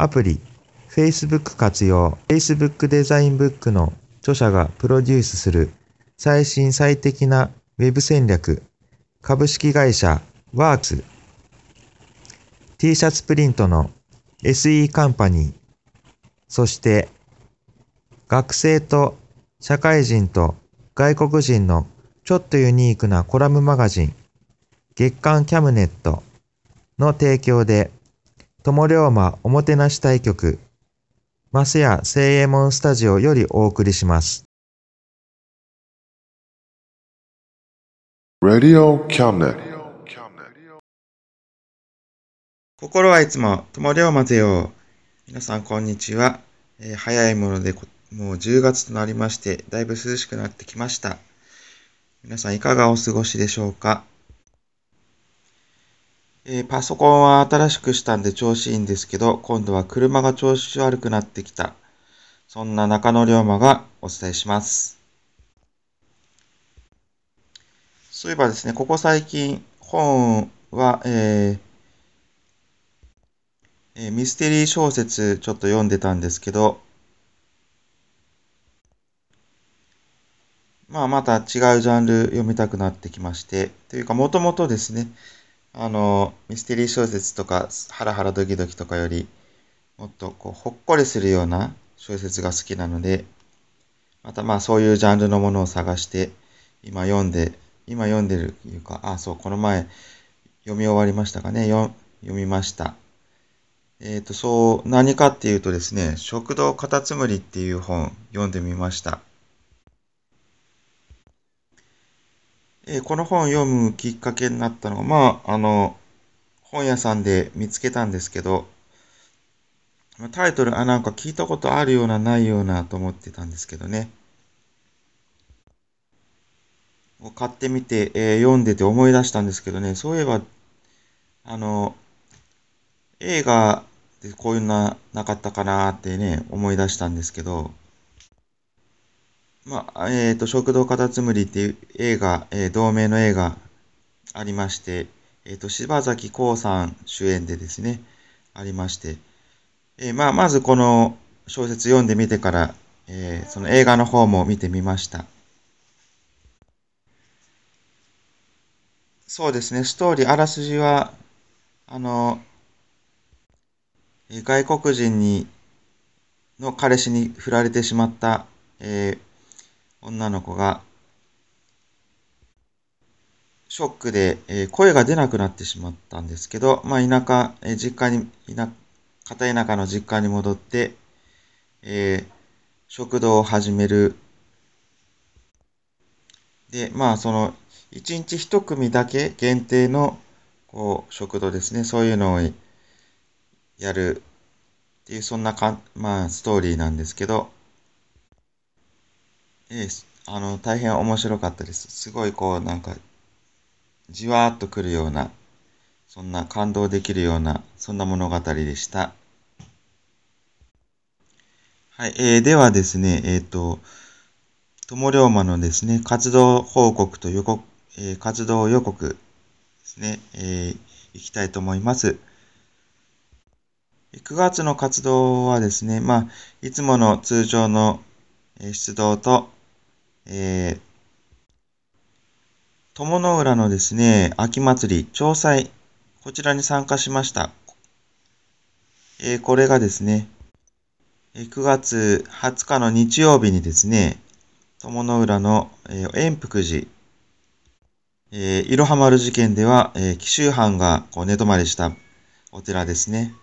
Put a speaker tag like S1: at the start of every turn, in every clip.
S1: アプリ、Facebook 活用、Facebook デザインブックの著者がプロデュースする最新最適なウェブ戦略、株式会社ワークス、T シャツプリントの SE カンパニー、そして学生と社会人と外国人のちょっとユニークなコラムマガジン、月刊キャムネットの提供で、友龍馬おもてなし対局、マスヤ聖右衛門スタジオよりお送りします。
S2: Radio cabinet.
S3: 心はいつも友龍馬ぜよ。皆さんこんにちは。えー早いものでこもう10月となりまして、だいぶ涼しくなってきました。皆さんいかがお過ごしでしょうか、えーパソコンは新しくしたんで調子いいんですけど、今度は車が調子悪くなってきた。そんな中野龍馬がお伝えします。そういえばですね、ここ最近本は、えーえミステリー小説ちょっと読んでたんですけど、まあまた違うジャンル読みたくなってきまして、というかもともとですね、あの、ミステリー小説とかハラハラドキドキとかより、もっとこうほっこりするような小説が好きなので、またまあそういうジャンルのものを探して、今読んで、今読んでるというか、あ、そう、この前読み終わりましたかね、よ読みました。えっ、と、そう、何かっていうとですね、食堂カタツムリっていう本読んでみました。えーこの本を読むきっかけになったのが、まあ、あの、本屋さんで見つけたんですけど、タイトル、あ、なんか聞いたことあるような、ないようなと思ってたんですけどね。買ってみて、えー読んでて思い出したんですけどね、そういえば、あの、映画でこういうのななかったかなってね、思い出したんですけど、まあ、えっ、と、食堂カタツムリっていう映画、えー同名の映画ありまして、えっ、と、柴咲コウさん主演でですね、ありまして、えーまあ、まずこの小説読んでみてから、えーその映画の方も見てみました。そうですね、ストーリー、あらすじは、あの、外国人に、の彼氏に振られてしまった、えー女の子が、ショックで、え声が出なくなってしまったんですけど、まあ、田舎、え実家に、田片田舎の実家に戻って、えー食堂を始める。で、まあ、その、一日一組だけ限定の、こう、食堂ですね。そういうのをやるっていう、そんなかん、まあ、ストーリーなんですけど、ええあの、大変面白かったです。すごい、こう、なんか、じわーっとくるような、そんな感動できるような、そんな物語でした。はい、えー、ではですね、えっ、と、友龍馬のですね、活動報告と予告、えー活動予告ですね、えー、いきたいと思います。9月の活動はですね、まあ、いつもの通常の出動と、えー、友の浦のですね、秋祭り、調祭、こちらに参加しました。えーこれがですね、9月20日の日曜日にですね、友の浦の、えー円福寺、えー、いろは丸事件では、えー紀州藩がこう寝泊まりしたお寺ですね。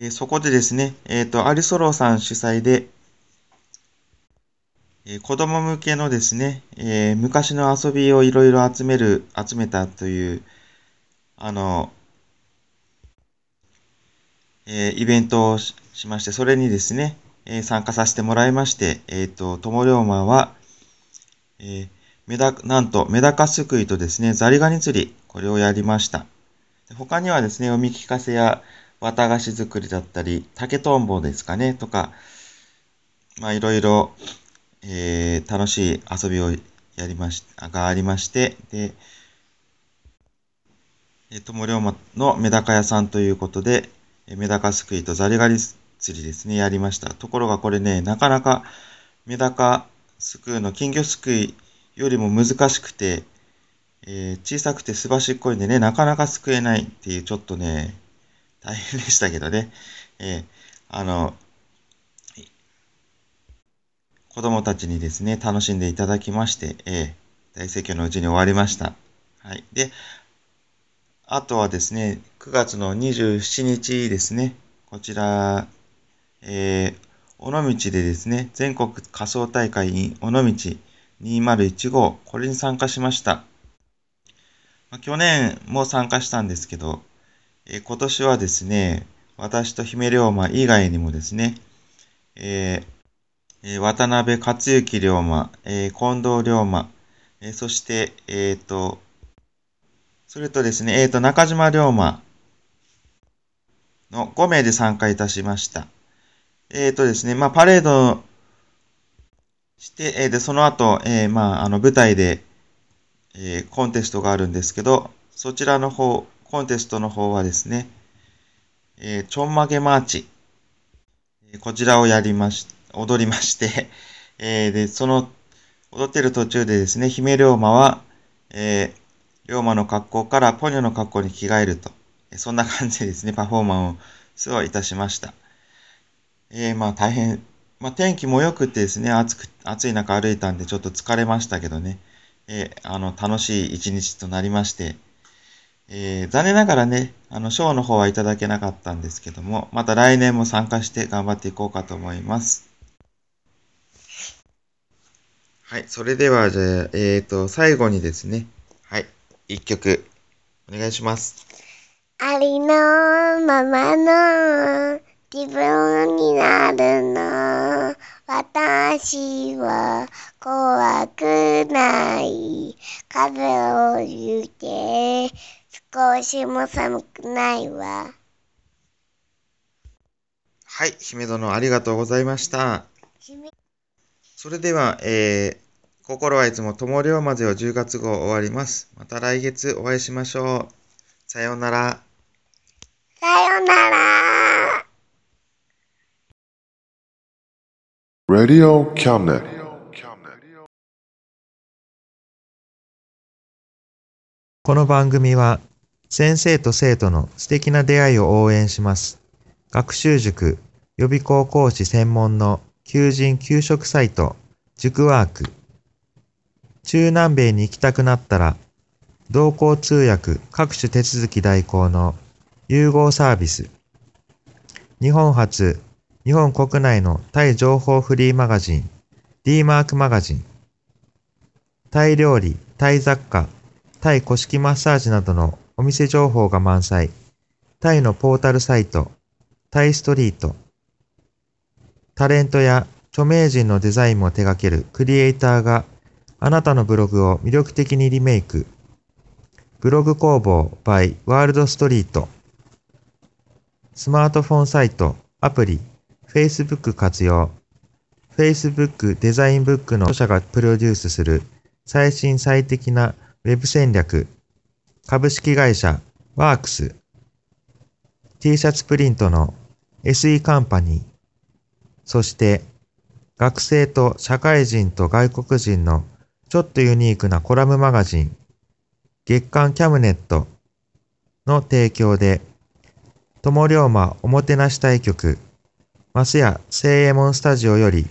S3: えーそこでですね、えっ、と、アリソローさん主催で、え子供向けのですね、えー昔の遊びをいろいろ集める、集めたという、あの、えーイベントをしまして、それにですね、えー参加させてもらいまして、えっ、と、友龍馬は、えーメダ、なんと、メダカすくいとですね、ザリガニ釣り、これをやりました。他にはですね、読み聞かせや綿菓子作りだったり、竹とんぼですかね、とか、まあ、いろいろ、えー楽しい遊びをやりまし、がありまして、で、えー、友龍馬のメダカ屋さんということで、メダカすくいとザリガニ釣りですね、やりました。ところがこれね、なかなかメダカすくうの、金魚すくいよりも難しくて、えー小さくてすばしっこいんでね、なかなかすくえないっていう、ちょっとね、大変でしたけどね、えーあの、子供たちにですね、楽しんでいただきまして、えー大盛況のうちに終わりました。はい。で、あとはですね、9月の27日ですね、こちら、えー、尾道でですね、全国仮想大会 in 尾道2015、これに参加しました。まあ去年も参加したんですけど、えー今年はですね、私と姫龍馬以外にもですね、えーえ渡辺克之龍馬、え近藤龍馬、えそして、えっ、と、それとですね、えっ、と、中島龍馬の5名で参加いたしました。えっ、とですね、まあ、パレードして、えで、その後、えまあ、あの、舞台で、えコンテストがあるんですけど、そちらの方、コンテストの方はですね、えちょんまげマーチ、えこちらをやりまし、踊りまして、えーで、その、踊ってる途中でですね、姫龍馬は、えー、龍馬の格好からポニョの格好に着替えると、そんな感じでですね、パフォーマンスをいたしました。えーまあ大変、まあ天気も良くてですね、暑く、暑い中歩いたんでちょっと疲れましたけどね、えーあの、楽しい一日となりまして、えー残念ながらね、あの、賞の方はいただけなかったんですけども、また来年も参加して頑張っていこうかと思います。はい、それでは、じゃあ、えっ、と、最後にですね、はい、一曲、お願いします。
S2: ありのままの自分になるの。私は怖くない。風を言って少しも寒くないわ。
S3: はい、姫殿ありがとうございました。それでは、えー、心はいつも友龍までを10月号終わります。また来月お会いしましょう。さようなら。
S2: さよなら。
S4: Radio Cabinet.
S1: この番組は先生と生徒の素敵な出会いを応援します。学習塾予備高校師専門の求人・給食サイト塾ワーク。中南米に行きたくなったら同行通訳各種手続き代行の融合サービス。日本初、日本国内のタイ情報フリーマガジン D マークマガジン。タイ料理、タイ雑貨、タイ古式マッサージなどのお店情報が満載。タイのポータルサイト、タイストリート。タレントや著名人のデザインも手掛けるクリエイターがあなたのブログを魅力的にリメイク。ブログ工房 by ワールドストリート。スマートフォンサイト、アプリ、Facebook 活用。Facebook デザインブックの著者がプロデュースする最新最適なウェブ戦略。株式会社ワークス。T シャツプリントの SE カンパニー。そして学生と社会人と外国人のちょっとユニークなコラムマガジン月刊キャムネットの提供で友龍馬おもてなし対局、マスヤ聖右衛門スタジオより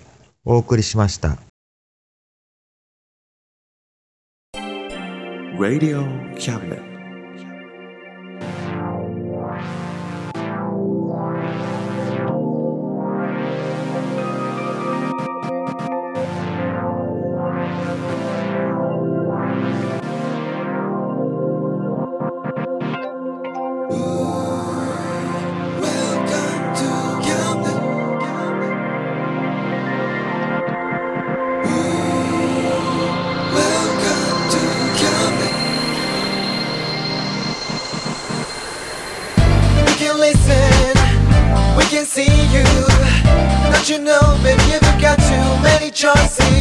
S1: お送りしました。
S4: Radio Cabinet.
S5: Can listen, we can see you. Don't you know, baby, you've got too many choices.